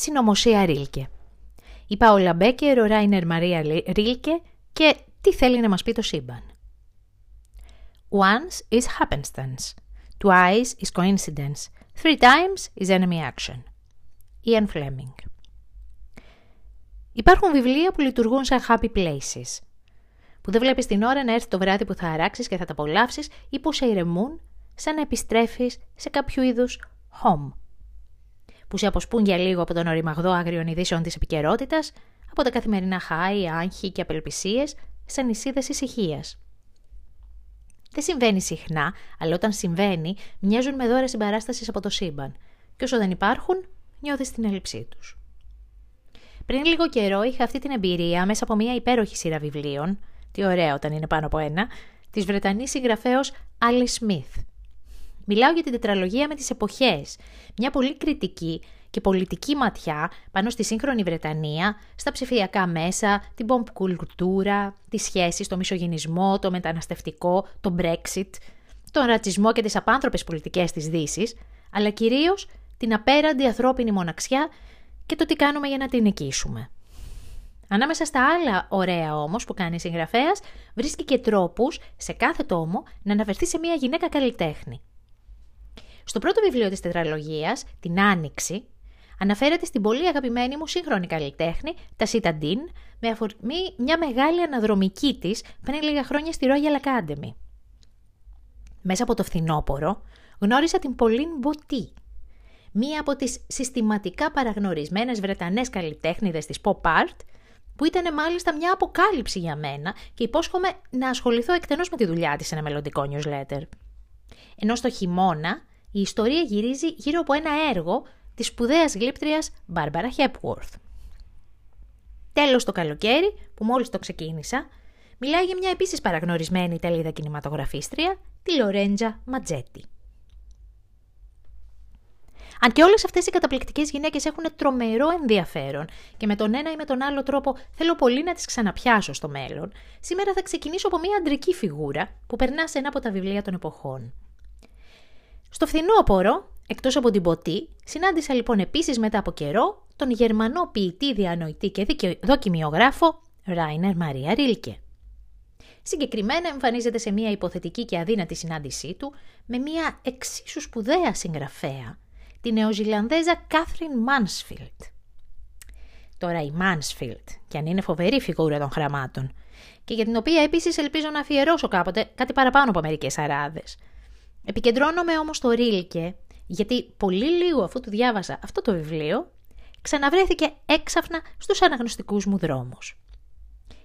συνωμοσία Ρίλκε. Η Πάολα Μπέκερ, ο Ράινερ Μαρία Ρίλκε και τι θέλει να μας πει το σύμπαν. Once is happenstance, twice is coincidence, three times is enemy action. Ian Fleming. Υπάρχουν βιβλία που λειτουργούν σαν happy places, που δεν βλέπεις την ώρα να έρθει το βράδυ που θα αράξεις και θα τα απολαύσεις ή που σε ηρεμούν σαν να επιστρέφεις σε κάποιο είδους home, που σε αποσπούν για λίγο από τον οριμαγδό άγριων ειδήσεων της επικαιρότητας, από τα καθημερινά χάη, άγχη και απελπισίες, σαν νησίδες ησυχίας. Δεν συμβαίνει συχνά, αλλά όταν συμβαίνει, μοιάζουν με δώρα συμπαράστασης από το σύμπαν. Και όσο δεν υπάρχουν, νιώθεις την έλλειψή τους. Πριν λίγο καιρό είχα αυτή την εμπειρία μέσα από μια υπέροχη σειρά βιβλίων, τι ωραίο όταν είναι πάνω από ένα, της Βρετανής συγγραφέως Alice Smith. Μιλάω για την τετραλογία με τις εποχές, μια πολύ κριτική και πολιτική ματιά πάνω στη σύγχρονη Βρετανία, στα ψηφιακά μέσα, την pop κουλτούρα, τις σχέσεις, το μισογενισμό, το μεταναστευτικό, το Brexit, τον ρατσισμό και τις απάνθρωπες πολιτικές της δύσης, αλλά κυρίως την απέραντη ανθρώπινη μοναξιά και το τι κάνουμε για να την νικήσουμε. Ανάμεσα στα άλλα ωραία όμως που κάνει η συγγραφέας, βρίσκει και τρόπους σε κάθε τόμο να αναφερθεί σε μια γυναίκα καλλιτέχνη. Στο πρώτο βιβλίο της τετραλογίας, Την Άνοιξη, αναφέρεται στην πολύ αγαπημένη μου σύγχρονη καλλιτέχνη, τα Σίτα Ντίν, με αφορμή μια μεγάλη αναδρομική της πριν λίγα χρόνια στη Royal Academy. Μέσα από το φθινόπωρο γνώρισα την Πολύν Μποτί, μία από τις συστηματικά παραγνωρισμένες Βρετανές καλλιτέχνηδες της pop art, που ήταν μάλιστα μια αποκάλυψη για μένα και υπόσχομαι να ασχοληθώ εκτενώς με τη δουλειά της σε ένα μελλοντικό newsletter. Ενώ στο χειμώνα η ιστορία γυρίζει γύρω από ένα έργο της σπουδαίας γλύπτριας Μπάρμπαρα Hepworth. Τέλος το καλοκαίρι, που μόλις το ξεκίνησα, μιλάει για μια επίσης παραγνωρισμένη Ιταλίδα κινηματογραφίστρια, τη Λορέντζα Ματζέτη. Αν και όλες αυτές οι καταπληκτικές γυναίκες έχουν τρομερό ενδιαφέρον και με τον ένα ή με τον άλλο τρόπο θέλω πολύ να τις ξαναπιάσω στο μέλλον, σήμερα θα ξεκινήσω από μια αντρική φιγούρα που περνά σε ένα από τα βιβλία των εποχών. Στο φθινόπωρο, εκτός από την ποτή, συνάντησα λοιπόν επίσης μετά από καιρό τον Γερμανό ποιητή, διανοητή και δοκιμιογράφο Ράινερ Μαρία Ρίλκε. Συγκεκριμένα εμφανίζεται σε μια υποθετική και αδύνατη συνάντησή του με μια εξίσου σπουδαία συγγραφέα, τη Νεοζηλανδέζα Κάθριν Μάνσφιλτ. Τώρα η Μάνσφιλτ, κι αν είναι φοβερή φιγούρα των χραμάτων, και για την οποία επίσης ελπίζω να αφιερώσω κάποτε κάτι παραπάνω από μερικές αράδες. Επικεντρώνομαι όμως στο Ρίλκε, γιατί πολύ λίγο αφού του διάβασα αυτό το βιβλίο, ξαναβρέθηκε έξαφνα στους αναγνωστικούς μου δρόμους.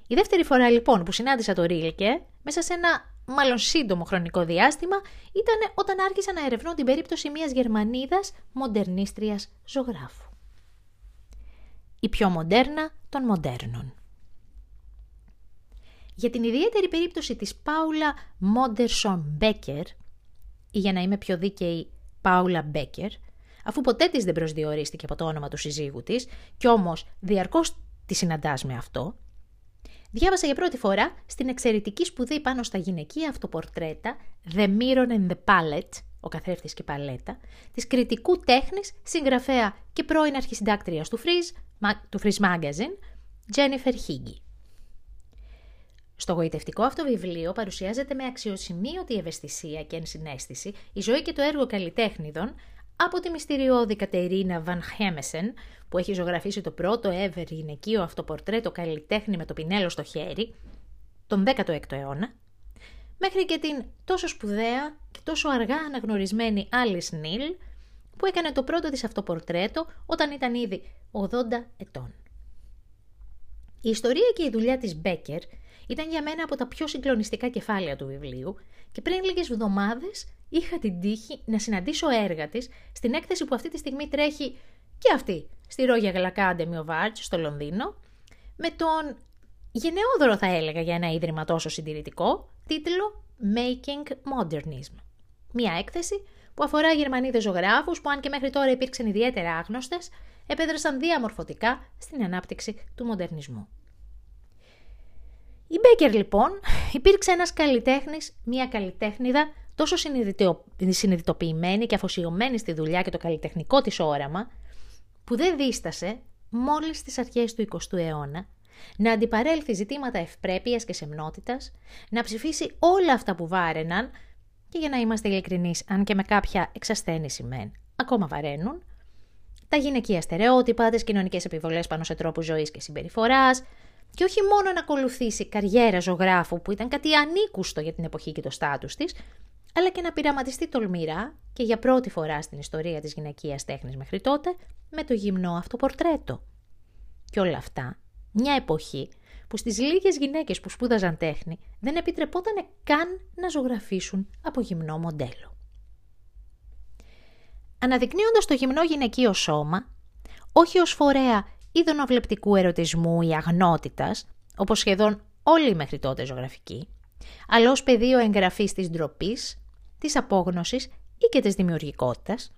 Η δεύτερη φορά λοιπόν που συνάντησα το Ρίλκε, μέσα σε ένα μάλλον σύντομο χρονικό διάστημα, ήταν όταν άρχισα να ερευνώ την περίπτωση μιας Γερμανίδας μοντερνίστριας ζωγράφου. Η πιο μοντέρνα των μοντέρνων. Για την ιδιαίτερη περίπτωση της Πάουλα Μόντερσον Μπέκερ, ή για να είμαι πιο δίκαιη Πάουλα Μπέκερ, αφού ποτέ της δεν προσδιορίστηκε από το όνομα του συζύγου της, κι όμως διαρκώς τη συναντάς με αυτό, διάβασα για πρώτη φορά στην εξαιρετική σπουδή πάνω στα γυναικεία αυτοπορτρέτα The Mirror and the Palette, ο καθρέφτης και παλέτα, της κριτικού τέχνης, συγγραφέα και πρώην αρχισυντάκτριας του Freeze, του Freeze Magazine, Jennifer Higgy. Στο γοητευτικό αυτό βιβλίο παρουσιάζεται με αξιοσημείωτη ευαισθησία και ενσυναίσθηση η ζωή και το έργο καλλιτέχνηδων από τη μυστηριώδη Κατερίνα Βαν Χέμεσεν, που έχει ζωγραφίσει το πρώτο ever γυναικείο αυτοπορτρέτο καλλιτέχνη με το πινέλο στο χέρι, τον 16ο αιώνα, μέχρι και την τόσο σπουδαία και τόσο αργά αναγνωρισμένη Alice Νίλ, που έκανε το πρώτο της αυτοπορτρέτο όταν ήταν ήδη 80 ετών. Η ιστορία και η δουλειά της Μπέκερ ήταν για μένα από τα πιο συγκλονιστικά κεφάλαια του βιβλίου και πριν λίγες εβδομάδες είχα την τύχη να συναντήσω έργα της στην έκθεση που αυτή τη στιγμή τρέχει και αυτή στη Royal Academy of Arts στο Λονδίνο με τον γενναιόδωρο θα έλεγα για ένα ίδρυμα τόσο συντηρητικό τίτλο Making Modernism. Μια έκθεση που αφορά Γερμανίδες ζωγράφους που αν και μέχρι τώρα υπήρξαν ιδιαίτερα άγνωστες επέδρασαν διαμορφωτικά στην ανάπτυξη του μοντερνισμού. Η Μπέκερ λοιπόν υπήρξε ένας καλλιτέχνης, μια καλλιτέχνηδα τόσο συνειδητοποιημένη και αφοσιωμένη στη δουλειά και το καλλιτεχνικό της όραμα, που δεν δίστασε μόλις στις αρχές του 20ου αιώνα να αντιπαρέλθει ζητήματα ευπρέπειας και σεμνότητας, να ψηφίσει όλα αυτά που βάρεναν και για να είμαστε ειλικρινείς, αν και με κάποια εξασθένηση μεν, ακόμα βαραίνουν, τα γυναικεία στερεότυπα, τις κοινωνικές επιβολές πάνω σε τρόπου ζωής και συμπεριφοράς, και όχι μόνο να ακολουθήσει καριέρα ζωγράφου που ήταν κάτι ανήκουστο για την εποχή και το στάτους της, αλλά και να πειραματιστεί τολμηρά και για πρώτη φορά στην ιστορία της γυναικείας τέχνης μέχρι τότε με το γυμνό αυτοπορτρέτο. Και όλα αυτά, μια εποχή που στις λίγες γυναίκες που σπούδαζαν τέχνη δεν επιτρεπόταν καν να ζωγραφίσουν από γυμνό μοντέλο. Αναδεικνύοντας το γυμνό γυναικείο σώμα, όχι ως φορέα ειδωνοβλεπτικού ερωτισμού ή αγνότητας, όπως σχεδόν όλοι οι μέχρι τότε ζωγραφικοί, αλλά ως πεδίο εγγραφής της ντροπής, της απόγνωσης ή και της δημιουργικότητας,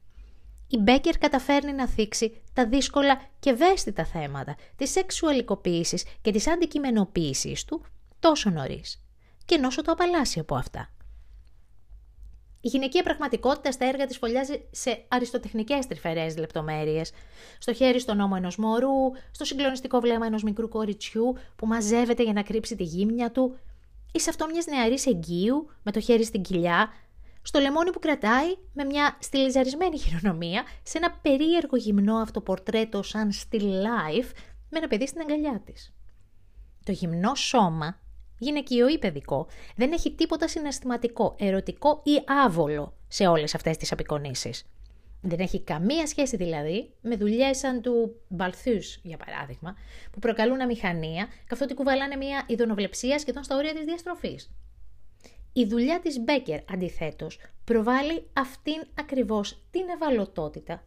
η Μπέκερ καταφέρνει να θίξει τα δύσκολα και ευαίσθητα θέματα της σεξουαλικοποίησης και της αντικειμενοποίησης του τόσο νωρίς και ενώ το απαλλάσσει από αυτά. Η γυναικεία πραγματικότητα στα έργα της φωλιάζει σε αριστοτεχνικές τρυφερές λεπτομέρειες. Στο χέρι στον ώμο ενός μωρού, στο συγκλονιστικό βλέμμα ενός μικρού κοριτσιού που μαζεύεται για να κρύψει τη γύμνια του, ή σε αυτό μιας νεαρής εγγύου με το χέρι στην κοιλιά, στο λεμόνι που κρατάει με μια στυλιζαρισμένη χειρονομία σε ένα περίεργο γυμνό αυτοπορτρέτο σαν στη life με ένα παιδί στην αγκαλιά της. Το γυμνό σώμα, γυναικείο ή παιδικό, δεν έχει τίποτα συναισθηματικό, ερωτικό ή άβολο σε όλες αυτές τις απεικονίσεις. Δεν έχει καμία σχέση δηλαδή με δουλειές σαν του Μπαλθούς, για παράδειγμα, που προκαλούν αμηχανία, καθότι κουβαλάνε μια ειδονοβλεψία σχεδόν στα όρια της διαστροφής. Η δουλειά της Μπέκερ, αντιθέτως, προβάλλει αυτήν ακριβώς την ευαλωτότητα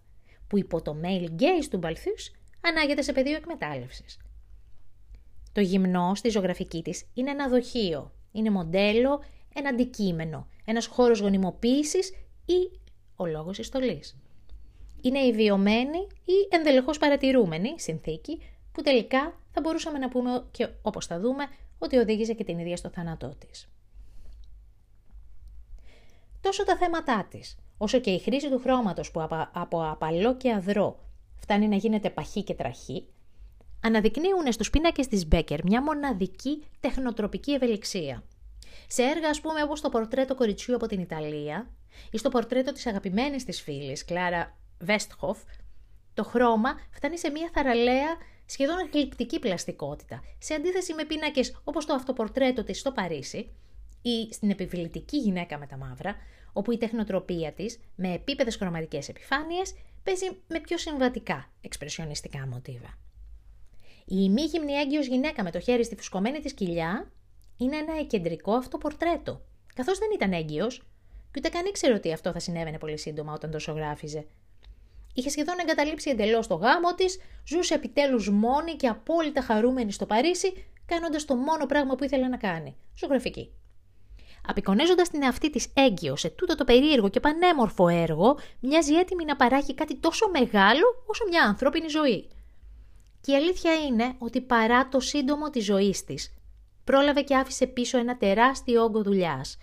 που υπό το male gaze του Μπαλθούς ανάγεται σε πεδίο εκμετάλλευσης. Το γυμνό στη ζωγραφική της είναι ένα δοχείο, είναι μοντέλο, ένα αντικείμενο, ένας χώρος γονιμοποίησης ή ο λόγος ιστολής. Είναι η βιωμένη ή ενδελεχώς παρατηρούμενη συνθήκη που τελικά θα μπορούσαμε να πούμε και όπως θα δούμε ότι οδήγησε και την ίδια στο θάνατό της τόσο τα θέματά της, όσο και η χρήση του χρώματος που από απαλό και αδρό φτάνει να γίνεται παχύ και τραχή, αναδεικνύουν στους πίνακες της Μπέκερ μια μοναδική τεχνοτροπική ευελιξία. Σε έργα, ας πούμε, όπως το πορτρέτο κοριτσιού από την Ιταλία ή στο πορτρέτο της αγαπημένης της φίλης, Κλάρα Βέστχοφ, το χρώμα φτάνει σε μια θαραλέα σχεδόν γλυπτική πλαστικότητα, σε αντίθεση με πίνακες όπως το αυτοπορτρέτο της στο Παρίσι, ή στην επιβλητική γυναίκα με τα μαύρα, όπου η τεχνοτροπία της, με επίπεδες χρωματικές επιφάνειες, παίζει με πιο συμβατικά εξπρεσιονιστικά μοτίβα. Η μη γυμνή έγκυος γυναίκα με το χέρι στη φουσκωμένη της κοιλιά είναι ένα εκεντρικό αυτό πορτρέτο, καθώς δεν ήταν έγκυος και ούτε καν ήξερε ότι αυτό θα συνέβαινε πολύ σύντομα όταν το σογράφιζε. Είχε σχεδόν εγκαταλείψει εντελώς το γάμο της, ζούσε επιτέλους μόνη και απόλυτα χαρούμενη στο Παρίσι, κάνοντας το μόνο πράγμα που ήθελε να κάνει: ζωγραφική. Απεικονίζοντας την εαυτή της έγκυο σε τούτο το περίεργο και πανέμορφο έργο, μοιάζει έτοιμη να παράγει κάτι τόσο μεγάλο όσο μια ανθρώπινη ζωή. Και η αλήθεια είναι ότι παρά το σύντομο της ζωής της, πρόλαβε και άφησε πίσω ένα τεράστιο όγκο δουλειάς,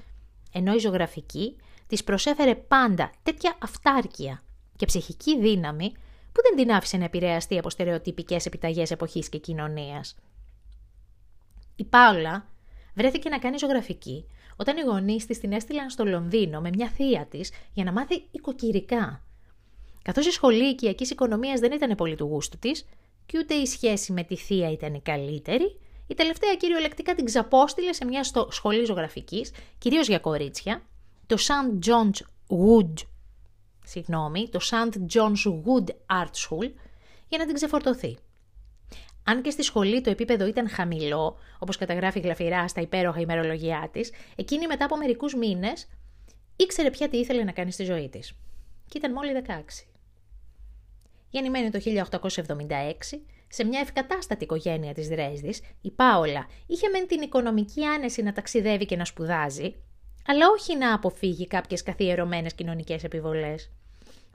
ενώ η ζωγραφική της προσέφερε πάντα τέτοια αυτάρκεια και ψυχική δύναμη που δεν την άφησε να επηρεαστεί από στερεοτυπικές επιταγές εποχής και κοινωνίας. Η Πάολα βρέθηκε να κάνει ζωγραφική όταν οι γονείς της την έστειλαν στο Λονδίνο με μια θεία της για να μάθει οικοκυρικά. Καθώς η σχολή οικιακής οικονομίας δεν ήταν πολύ του γούστου της, και ούτε η σχέση με τη θεία ήταν η καλύτερη, η τελευταία κυριολεκτικά την ξαπόστειλε σε μια σχολή ζωγραφικής, κυρίως για κορίτσια, το St. John's Wood, συγγνώμη, το St. John's Wood Art School, για να την ξεφορτωθεί. Αν και στη σχολή το επίπεδο ήταν χαμηλό, όπως καταγράφει γλαφυρά στα υπέροχα ημερολογιά της, εκείνη μετά από μερικούς μήνες ήξερε πια τι ήθελε να κάνει στη ζωή της. Και ήταν μόλι 16. Γεννημένη το 1876, σε μια ευκατάστατη οικογένεια της Δρέσδης, η Πάολα είχε μεν την οικονομική άνεση να ταξιδεύει και να σπουδάζει, αλλά όχι να αποφύγει κάποιες καθιερωμένες κοινωνικές επιβολές.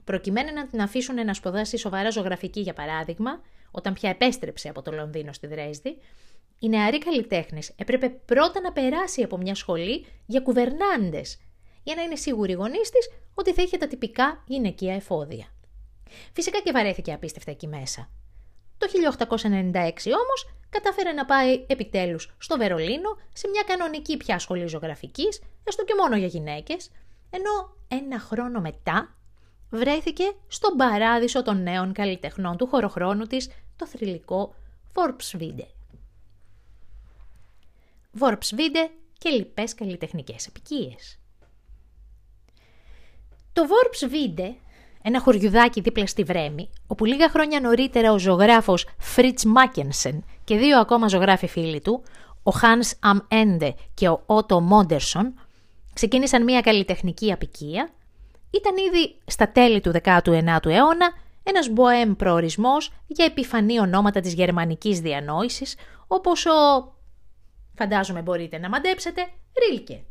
Προκειμένου να την αφήσουν να σπουδάσει σοβαρά ζωγραφική, για παράδειγμα, όταν πια επέστρεψε από το Λονδίνο στη Δρέσδη, η νεαρή καλλιτέχνη έπρεπε πρώτα να περάσει από μια σχολή για κουβερνάντες, για να είναι σίγουροι οι γονείς της ότι θα είχε τα τυπικά γυναικεία εφόδια. Φυσικά και βαρέθηκε απίστευτα εκεί μέσα. Το 1896 όμως κατάφερε να πάει επιτέλους στο Βερολίνο σε μια κανονική πια σχολή ζωγραφικής, έστω και μόνο για γυναίκες, ενώ ένα χρόνο μετά βρέθηκε στον παράδεισο των νέων καλλιτεχνών του χωροχρόνου της, το θρηλυκό Βόρψβίντε. Βόρψβίντε και λοιπές καλλιτεχνικές επικίες. Το Βόρψβίντε, ένα χωριουδάκι δίπλα στη Βρέμη, όπου λίγα χρόνια νωρίτερα ο ζωγράφος Φρίτς Μάκενσεν και δύο ακόμα ζωγράφοι φίλοι του, ο Hans Am Ende και ο Ότο Μόντερσον, ξεκίνησαν μια καλλιτεχνική απικία, ήταν ήδη στα τέλη του 19ου αιώνα ένας μποέμ προορισμός για επιφανή ονόματα της γερμανικής διανόησης, όπως ο, φαντάζομαι μπορείτε να μαντέψετε, Ρίλκε.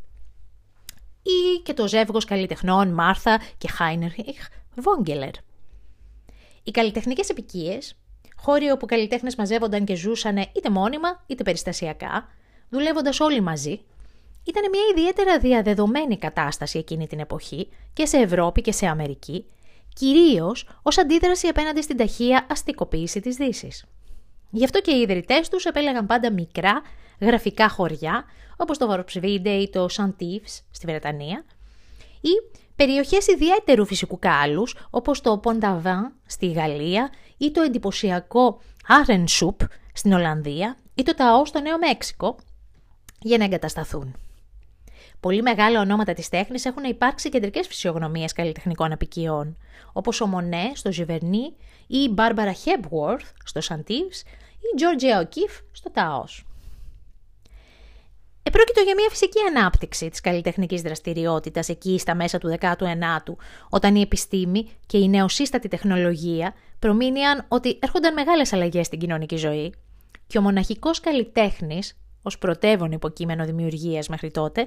Ή και το ζεύγος καλλιτεχνών Μάρθα και Χάινερχ Βόγγελερ. Οι καλλιτεχνικές επικίες, χώροι όπου καλλιτέχνες μαζεύονταν και ζούσαν είτε μόνιμα είτε περιστασιακά, δουλεύοντας όλοι μαζί, ήταν μια ιδιαίτερα διαδεδομένη κατάσταση εκείνη την εποχή και σε Ευρώπη και σε Αμερική, κυρίως ως αντίδραση απέναντι στην ταχεία αστικοποίηση της Δύσης. Γι' αυτό και οι ιδρυτές τους επέλεγαν πάντα μικρά γραφικά χωριά, όπως το Βορψβίντε ή το Σαντίβς στη Βρετανία, ή περιοχές ιδιαίτερου φυσικού κάλους, όπως το Πονταβάν στη Γαλλία ή το εντυπωσιακό Άρενσουπ στην Ολλανδία ή το Ταός στο Νέο Μέξικο, για να εγκατασταθούν. Πολύ μεγάλα ονόματα της τέχνης έχουν υπάρξει κεντρικές φυσιογνωμίες καλλιτεχνικών απικιών, όπως ο Μονέ στο Ζιβερνί ή η Μπάρμπαρα Χέμπουορθ στο Σαντίβς ή η Τζόρτζια Οκίφ στο Ταός. Επρόκειτο για μια φυσική ανάπτυξη της καλλιτεχνικής δραστηριότητας εκεί στα μέσα του 19ου, όταν η επιστήμη και η νεοσύστατη τεχνολογία προμήνυαν ότι έρχονταν μεγάλες αλλαγές στην κοινωνική ζωή και ο μοναχικός καλλιτέχνης, ως πρωτεύον υποκείμενο δημιουργίας μέχρι τότε,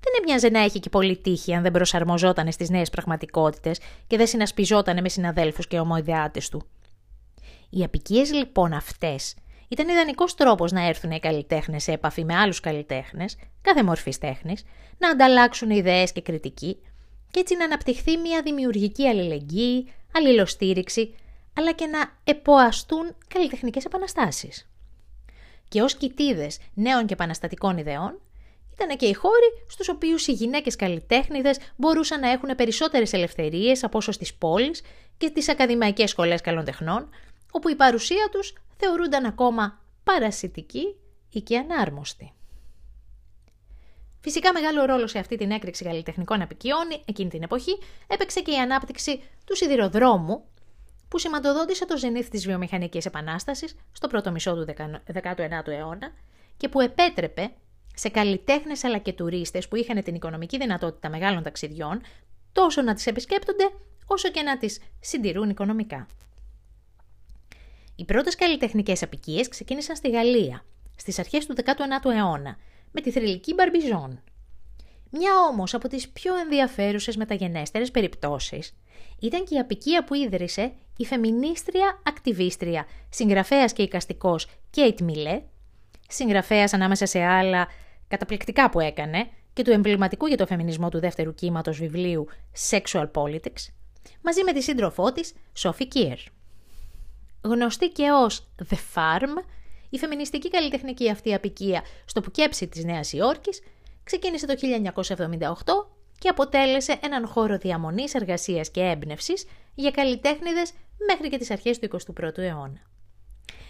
δεν έμοιαζε να έχει και πολύ τύχη αν δεν προσαρμοζόταν στις νέες πραγματικότητες και δεν συνασπιζόταν με συναδέλφους και ομοειδεάτε του. Οι απικίες λοιπόν αυτές ήταν ιδανικός τρόπος να έρθουν οι καλλιτέχνες σε επαφή με άλλους καλλιτέχνες, κάθε μορφής τέχνης, να ανταλλάξουν ιδέες και κριτική και έτσι να αναπτυχθεί μια δημιουργική αλληλεγγύη, αλληλοστήριξη, αλλά και να εποαστούν καλλιτεχνικές επαναστάσεις. Και ως κοιτίδες νέων και επαναστατικών ιδεών, ήταν και οι χώροι στους οποίους οι γυναίκες καλλιτέχνηδες μπορούσαν να έχουν περισσότερες ελευθερίες από όσο στις πόλεις και στις ακαδημαϊκές σχολές καλών τεχνών, όπου η παρουσία τους θεωρούνταν ακόμα παρασιτική ή και ανάρμοστη. Φυσικά μεγάλο ρόλο σε αυτή την έκρηξη καλλιτεχνικών απικιών εκείνη την εποχή έπαιξε και η ανάπτυξη του σιδηροδρόμου που σηματοδότησε το ζενήθ της βιομηχανικής επανάστασης στο πρώτο μισό του 19ου αιώνα και που επέτρεπε σε καλλιτέχνες αλλά και τουρίστες που είχαν την οικονομική δυνατότητα μεγάλων ταξιδιών, τόσο να τις επισκέπτονται, όσο και να τις συντηρούν οικονομικά. Οι πρώτες καλλιτεχνικές απικίες ξεκίνησαν στη Γαλλία, στις αρχές του 19ου αιώνα, με τη θρηλυκή Μπαρμπιζόν. Μια όμως από τις πιο ενδιαφέρουσες μεταγενέστερες περιπτώσεις ήταν και η απικία που ίδρυσε η φεμινίστρια ακτιβίστρια, συγγραφέας και οικαστικό Κέιτ Μιλέ, συγγραφέας ανάμεσα σε άλλα καταπληκτικά που έκανε και του εμβληματικού για το φεμινισμό του δεύτερου κύματος βιβλίου Sexual Politics, μαζί με τη σύντροφό της, Sophie Kier. Γνωστή και ως The Farm, η φεμινιστική καλλιτεχνική αυτή απικία στο Πουκέψι της Νέας Υόρκης ξεκίνησε το 1978 και αποτέλεσε έναν χώρο διαμονής, εργασίας και έμπνευσης για καλλιτέχνηδες μέχρι και τις αρχές του 21ου αιώνα.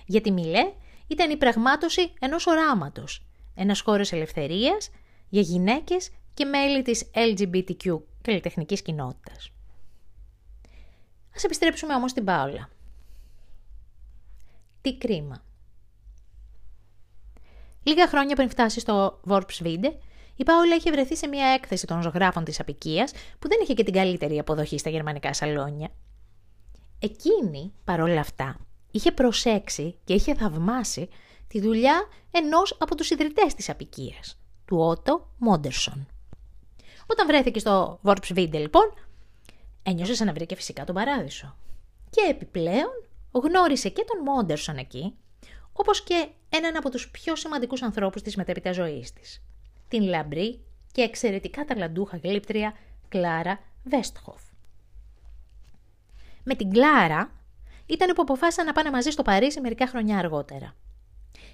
Για τη Μιλέ ήταν η πραγμάτωση ενός οράματος, ένας χώρος ελευθερίας για γυναίκες και μέλη της LGBTQ καλλιτεχνικής κοινότητας. Ας επιστρέψουμε όμως στην Πάολα. Τι κρίμα. Λίγα χρόνια πριν φτάσει στο Βόρψβίντε, η Πάολα είχε βρεθεί σε μια έκθεση των ζωγράφων της απικίας που δεν είχε και την καλύτερη αποδοχή στα γερμανικά σαλόνια. Εκείνη, παρόλα αυτά, είχε προσέξει και είχε θαυμάσει τη δουλειά ενός από τους ιδρυτές της απικίας, του Ότο Μόντερσον. Όταν βρέθηκε στο Βόρψβίντε λοιπόν, ένιωσε σαν να βρήκε φυσικά τον παράδεισο. Και επιπλέον γνώρισε και τον Μόντερσον εκεί, όπως και έναν από τους πιο σημαντικούς ανθρώπους της μετέπειτα ζωής της, την λαμπρή και εξαιρετικά ταλαντούχα γλύπτρια Κλάρα Βέστχοφ. Με την Κλάρα ήταν που αποφάσισαν να πάνε μαζί στο Παρίσι μερικά χρονιά αργότερα.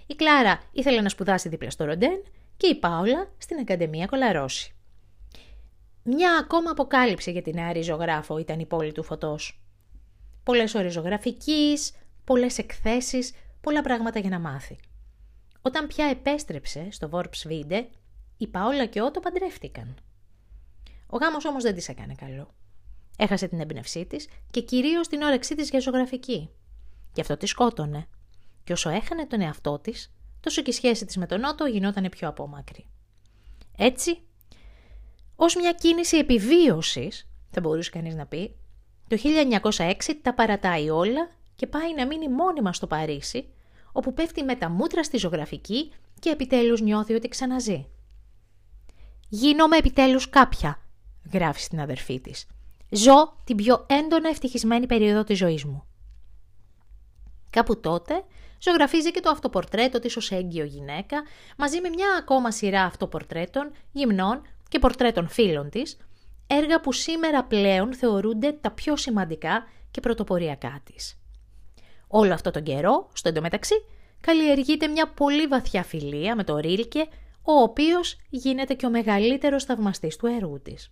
Η Κλάρα ήθελε να σπουδάσει δίπλα στο Ροντέν και η Πάολα στην Ακαδημία Κολαρόση. Μια ακόμα αποκάλυψη για την νεαρή ζωγράφο ήταν η πόλη του φωτός. Πολλές ώρες ζωγραφικής, πολλές εκθέσεις, πολλά πράγματα για να μάθει. Όταν πια επέστρεψε στο Βόρψβίντε, η Παόλα και ο Ότο παντρεύτηκαν. Ο γάμος όμως δεν της έκανε καλό. Έχασε την έμπνευσή της και κυρίως την όρεξή της για ζωγραφική. Γι' αυτό τη σκότωνε. Και όσο έχανε τον εαυτό της, τόσο και η σχέση της με τον Ότο γινόταν πιο απόμακρη. Έτσι, ως μια κίνηση επιβίωσης, θα μπορούσε κανείς να πει, το 1906 τα παρατάει όλα και πάει να μείνει μόνιμα στο Παρίσι, όπου πέφτει με τα μούτρα στη ζωγραφική και επιτέλους νιώθει ότι ξαναζεί. «Γίνομαι επιτέλους κάποια», γράφει στην αδερφή της. «Ζω την πιο έντονα ευτυχισμένη περίοδο της ζωής μου». Κάπου τότε ζωγραφίζει και το αυτοπορτρέτο της ως έγκυο γυναίκα, μαζί με μια ακόμα σειρά αυτοπορτρέτων, γυμνών και πορτρέτων φίλων της, έργα που σήμερα πλέον θεωρούνται τα πιο σημαντικά και πρωτοποριακά της. Όλο αυτό τον καιρό, στο εντωμεταξύ, καλλιεργείται μια πολύ βαθιά φιλία με το Ρίλκε, ο οποίος γίνεται και ο μεγαλύτερος θαυμαστής του έργου της.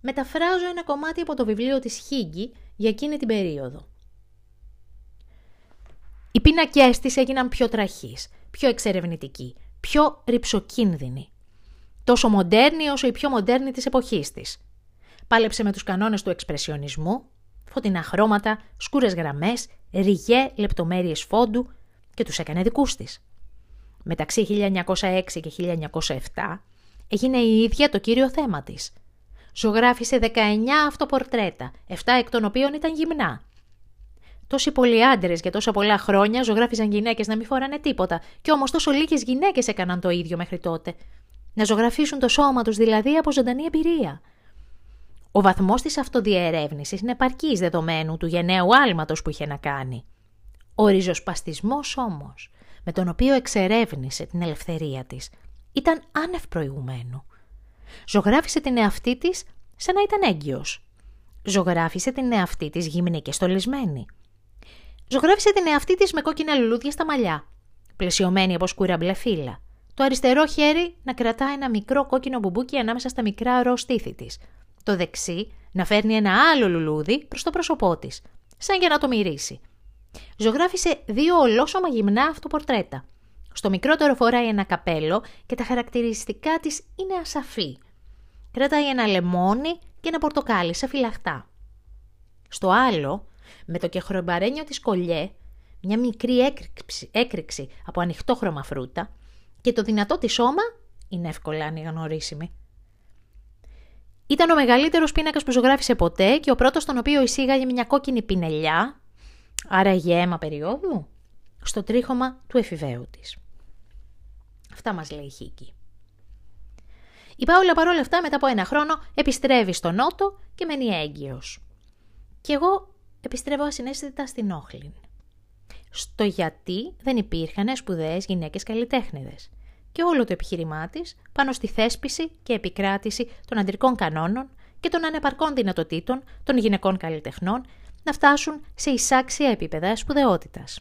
Μεταφράζω ένα κομμάτι από το βιβλίο της Χίγκη για εκείνη την περίοδο. Οι πίνακές της έγιναν πιο τραχείς, πιο εξερευνητικοί, πιο ρηψοκίνδυνοι. Τόσο μοντέρνη όσο η πιο μοντέρνη της εποχής της. Πάλεψε με τους κανόνες του εξπρεσιονισμού, φωτεινά χρώματα, σκούρες γραμμές, ριγέ λεπτομέρειες φόντου και τους έκανε δικούς της. Μεταξύ 1906 και 1907 έγινε η ίδια το κύριο θέμα της. Ζωγράφησε 19 αυτοπορτρέτα, 7 εκ των οποίων ήταν γυμνά. Τόσοι πολλοί άντρες για τόσα πολλά χρόνια ζωγράφιζαν γυναίκες να μην φοράνε τίποτα, και όμως τόσο λίγες γυναίκες έκαναν το ίδιο μέχρι τότε. Να ζωγραφίσουν το σώμα τους δηλαδή από ζωντανή εμπειρία. Ο βαθμός της αυτοδιερεύνησης είναι επαρκής δεδομένου του γενναίου άλματος που είχε να κάνει. Ο ριζοσπαστισμός όμως, με τον οποίο εξερεύνησε την ελευθερία της, ήταν άνευ προηγουμένου. Ζωγράφισε την εαυτή της σαν να ήταν έγκυος. Ζωγράφισε την εαυτή της γυμνή και στολισμένη. Ζωγράφισε την εαυτή της με κόκκινα λουλούδια στα μαλλιά, πλαισιωμένη από σκούρα μπλε φύλλα. Το αριστερό χέρι να κρατά ένα μικρό κόκκινο μπουμπούκι ανάμεσα στα μικρά ροζ στήθη της. Το δεξί να φέρνει ένα άλλο λουλούδι προς το πρόσωπό της, σαν για να το μυρίσει. Ζωγράφισε δύο ολόσωμα γυμνά αυτοπορτρέτα. Στο μικρότερο φοράει ένα καπέλο και τα χαρακτηριστικά της είναι ασαφή. Κρατάει ένα λεμόνι και ένα πορτοκάλι σε φυλαχτά. Στο άλλο με το κεχρομπαρένιο της κολλιέ, μια μικρή έκρηξη, έκρηξη από ανοιχτόχρωμα φρούτα και το δυνατό της σώμα είναι εύκολα αναγνωρίσιμη. Ήταν ο μεγαλύτερος πίνακας που ζωγράφησε ποτέ και ο πρώτος τον οποίο εισήγαγε μια κόκκινη πινελιά, άρα γέμα περίοδου, στο τρίχωμα του εφηβαίου της. Αυτά μας λέει η Χίκη. Η Πάολα παρόλα αυτά μετά από ένα χρόνο επιστρέφει στο Νότο και μένει έγκυος. Και εγώ επιστρέφω ασυνέστητα στην Όχλιν. Στο γιατί δεν υπήρχαν σπουδαίες γυναίκες καλλιτέχνηδες και όλο το επιχείρημά της πάνω στη θέσπιση και επικράτηση των αντρικών κανόνων και των ανεπαρκών δυνατοτήτων των γυναικών καλλιτεχνών να φτάσουν σε εισάξια επίπεδα σπουδαιότητας.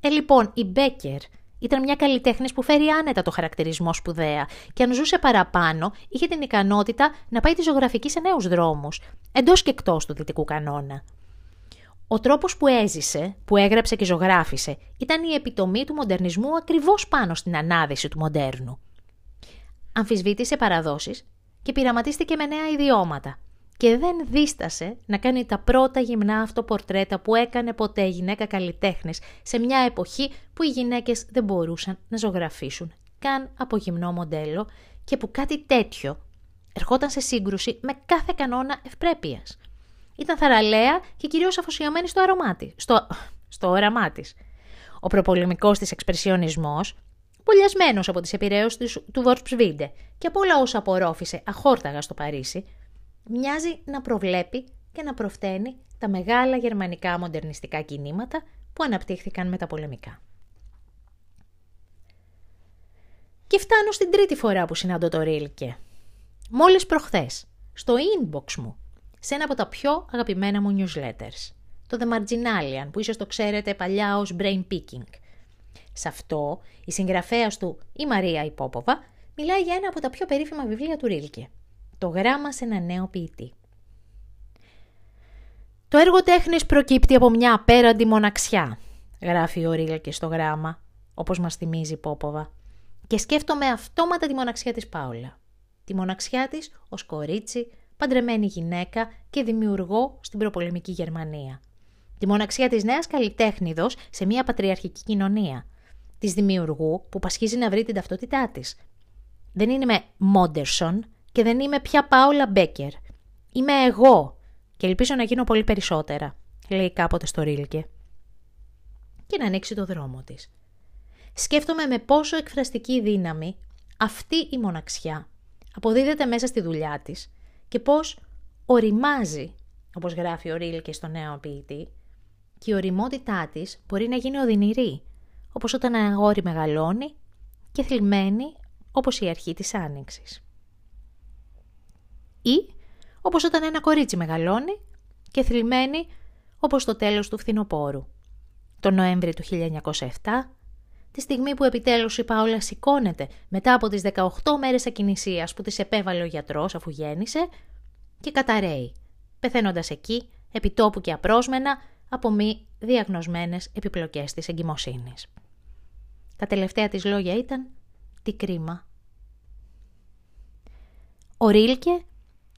Ε, λοιπόν, η Μπέκερ ήταν μια καλλιτέχνη που φέρει άνετα το χαρακτηρισμό σπουδαία και αν ζούσε παραπάνω, είχε την ικανότητα να πάει τη ζωγραφική σε νέους δρόμους, εντός και εκτός του δυτικού κανόνα. Ο τρόπος που έζησε, που έγραψε και ζωγράφισε, ήταν η επιτομή του μοντερνισμού ακριβώς πάνω στην ανάδυση του μοντέρνου. Αμφισβήτησε παραδόσεις και πειραματίστηκε με νέα ιδιώματα και δεν δίστασε να κάνει τα πρώτα γυμνά αυτοπορτρέτα που έκανε ποτέ γυναίκα καλλιτέχνης σε μια εποχή που οι γυναίκες δεν μπορούσαν να ζωγραφίσουν καν από γυμνό μοντέλο και που κάτι τέτοιο ερχόταν σε σύγκρουση με κάθε κανόνα ευπρέπειας. Ήταν θαραλέα και κυρίως αφοσιωμένη στο, αρωμάτι, στο, στο όραμά της. Ο προπολεμικός της εξπρεσιονισμός, πουλιασμένος από τις επιρρέωσεις του Βόρψβίντε και από όλα όσα απορρόφησε αχόρταγα στο Παρίσι, μοιάζει να προβλέπει και να προφταίνει τα μεγάλα γερμανικά μοντερνιστικά κινήματα που αναπτύχθηκαν μεταπολεμικά. Και φτάνω στην τρίτη φορά που συναντώ το Ρίλκε. Μόλις προχθές, στο inbox μου, σε ένα από τα πιο αγαπημένα μου newsletters, το The Marginalian, που ίσως το ξέρετε παλιά ως Brain Picking. Σε αυτό, η συγγραφέας του, η Μαρία Υπόποβα, μιλάει για ένα από τα πιο περίφημα βιβλία του Ρίλκε, το γράμμα σε ένα νέο ποιητή. Το έργο τέχνης προκύπτει από μια απέραντη μοναξιά, γράφει ο Ρίλκε στο γράμμα, όπως μας θυμίζει η Πόποβα. Και σκέφτομαι αυτόματα τη μοναξιά της Πάολα. Τη μοναξιά της ως κορίτσι, παντρεμένη γυναίκα και δημιουργό στην προπολεμική Γερμανία. Τη μοναξιά της νέας καλλιτέχνηδος σε μια πατριαρχική κοινωνία. Της δημιουργού που πασχίζει να βρει την ταυτότητά της. Δεν είμαι Μόντερσον και δεν είμαι πια Πάολα Μπέκερ. Είμαι εγώ και ελπίζω να γίνω πολύ περισσότερα, λέει κάποτε στο Ρίλκε. Και να ανοίξει το δρόμο της. Σκέφτομαι με πόσο εκφραστική δύναμη αυτή η μοναξιά αποδίδεται μέσα στη δουλειά της και πώς οριμάζει, όπως γράφει ο Ρίλκε στο νέο ποιητή, και η οριμότητά της μπορεί να γίνει οδυνηρή, όπως όταν ένα αγόρι μεγαλώνει και θλιμμένη όπως η αρχή της άνοιξης. Ή όπως όταν ένα κορίτσι μεγαλώνει και θλιμμένη όπως το τέλος του φθινοπόρου. Το Νοέμβρη του 1907, τη στιγμή που επιτέλους η Παόλα σηκώνεται μετά από τις 18 μέρες ακινησίας που της επέβαλε ο γιατρός αφού γέννησε και καταραίει, πεθαίνοντας εκεί, επιτόπου και απρόσμενα, από μη διαγνωσμένες επιπλοκές της εγκυμοσύνης. Τα τελευταία της λόγια ήταν «Τι κρίμα». Ο Ρίλκε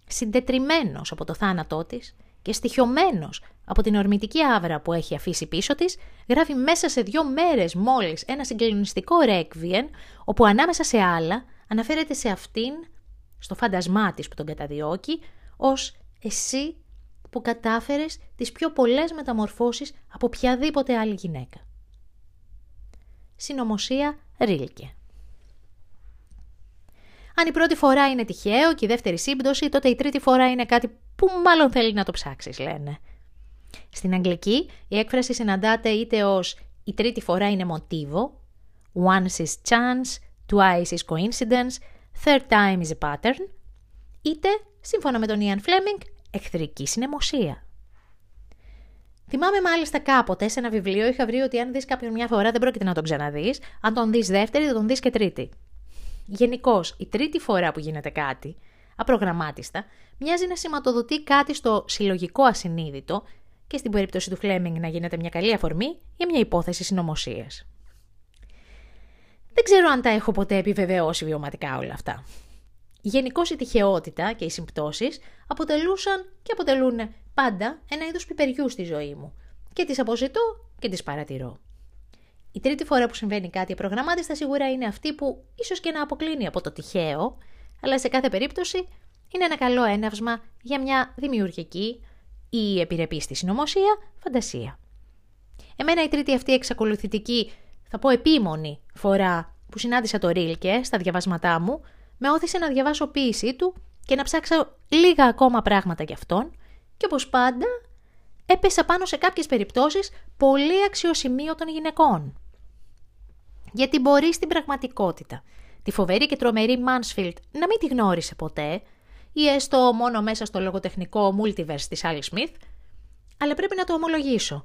συντετριμένος από το θάνατό της και στοιχειωμένος από την ορμητική άβρα που έχει αφήσει πίσω της, γράφει μέσα σε δύο μέρες μόλις ένα συγκλονιστικό ρέκβιεν, όπου ανάμεσα σε άλλα αναφέρεται σε αυτήν, στο φάντασμά της που τον καταδιώκει, ως εσύ που κατάφερες τις πιο πολλές μεταμορφώσεις από οποιαδήποτε άλλη γυναίκα. Συνομωσία Ρίλκε αν η πρώτη φορά είναι τυχαίο και η δεύτερη σύμπτωση, τότε η τρίτη φορά είναι κάτι που μάλλον θέλει να το ψάξεις, λένε. Στην αγγλική η έκφραση συναντάται είτε ως «η τρίτη φορά είναι μοτίβο», «once is chance», «twice is coincidence», «third time is a pattern», είτε, σύμφωνα με τον Ian Fleming, εχθρική συνεμοσία. Θυμάμαι μάλιστα κάποτε σε ένα βιβλίο είχα βρει ότι αν δεις κάποιον μια φορά δεν πρόκειται να τον ξαναδείς, αν τον δεις δεύτερη θα τον δεις και τρίτη. Γενικώς, η τρίτη φορά που γίνεται κάτι, απρογραμμάτιστα, μοιάζει να σηματοδοτεί κάτι στο συλλογικό ασυνείδητο και στην περίπτωση του Φλέμινγκ να γίνεται μια καλή αφορμή για μια υπόθεση συνωμοσίας. Δεν ξέρω αν τα έχω ποτέ επιβεβαιώσει βιωματικά όλα αυτά. Γενικώς η τυχεότητα και οι συμπτώσεις αποτελούσαν και αποτελούν πάντα ένα είδος πιπεριού στη ζωή μου και τις αποζητώ και τις παρατηρώ. Η τρίτη φορά που συμβαίνει κάτι απρογραμμάτιστα σίγουρα είναι αυτή που ίσως και να αποκλίνει από το τυχαίο, αλλά σε κάθε περίπτωση είναι ένα καλό έναυσμα για μια δημιουργική ή επιρρεπή στη συνωμοσία φαντασία. Εμένα η τρίτη αυτή εξακολουθητική, θα πω επίμονη φορά που συνάντησα το Ρίλκε στα διαβάσματά μου, με όθησε να διαβάσω ποίησή του και να ψάξω λίγα ακόμα πράγματα για αυτόν και όπως πάντα έπεσα πάνω σε κάποιες περιπτώσεις πολύ αξιοσημείωτων γυναικών γιατί μπορεί στην πραγματικότητα τη φοβερή και τρομερή Mansfield να μην τη γνώρισε ποτέ ή έστω μόνο μέσα στο λογοτεχνικό multiverse της Άλλη Smith, αλλά πρέπει να το ομολογήσω.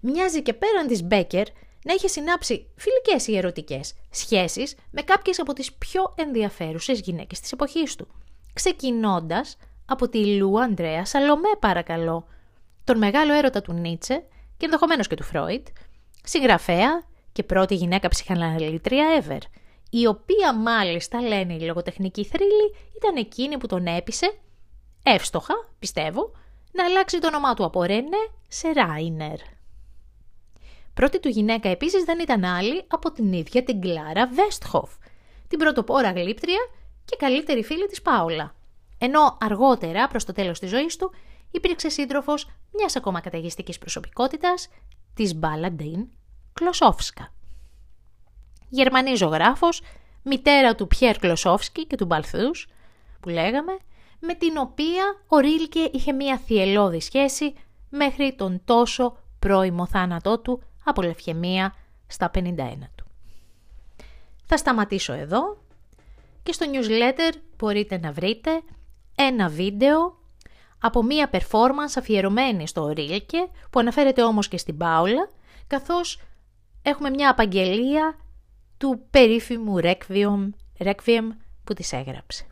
Μοιάζει και πέραν της Μπέκερ να είχε συνάψει φιλικές ή ερωτικές σχέσεις με κάποιες από τις πιο ενδιαφέρουσες γυναίκες της εποχής του, ξεκινώντας από τη Λου Ανδρέα Σαλομέ παρακαλώ, τον μεγάλο έρωτα του Νίτσε και ενδεχομένως και του Φρόιτ, συγγραφέα, και πρώτη γυναίκα ψυχαναλυτρία ever, η οποία μάλιστα λένε οι λογοτεχνικοί θρύλοι ήταν εκείνη που τον έπεισε, εύστοχα πιστεύω, να αλλάξει το όνομά του από Ρένε σε Ράινερ. Πρώτη του γυναίκα επίσης δεν ήταν άλλη από την ίδια την Κλάρα Βέστχοφ, την πρωτοπόρα γλύπτρια και καλύτερη φίλη της Πάολα. Ενώ αργότερα, προς το τέλος της ζωής του, υπήρξε σύντροφος μιας ακόμα καταγιστικής προσωπικότητας, της Μπάλαντιν Κλωσόφσκα. Γερμανή ζωγράφος, μητέρα του Πιέρ Κλωσόφσκι και του Μπαλθούς, που λέγαμε, με την οποία ο Ρίλκε είχε μία θυελώδη σχέση μέχρι τον τόσο πρώιμο θάνατό του από λευχαιμία στα 51 του. Θα σταματήσω εδώ και στο newsletter μπορείτε να βρείτε ένα βίντεο από μία performance αφιερωμένη στο Ρίλκε, που αναφέρεται όμως και στην Πάολα, καθώς έχουμε μια απαγγελία του περίφημου Requiem, Requiem που της έγραψε.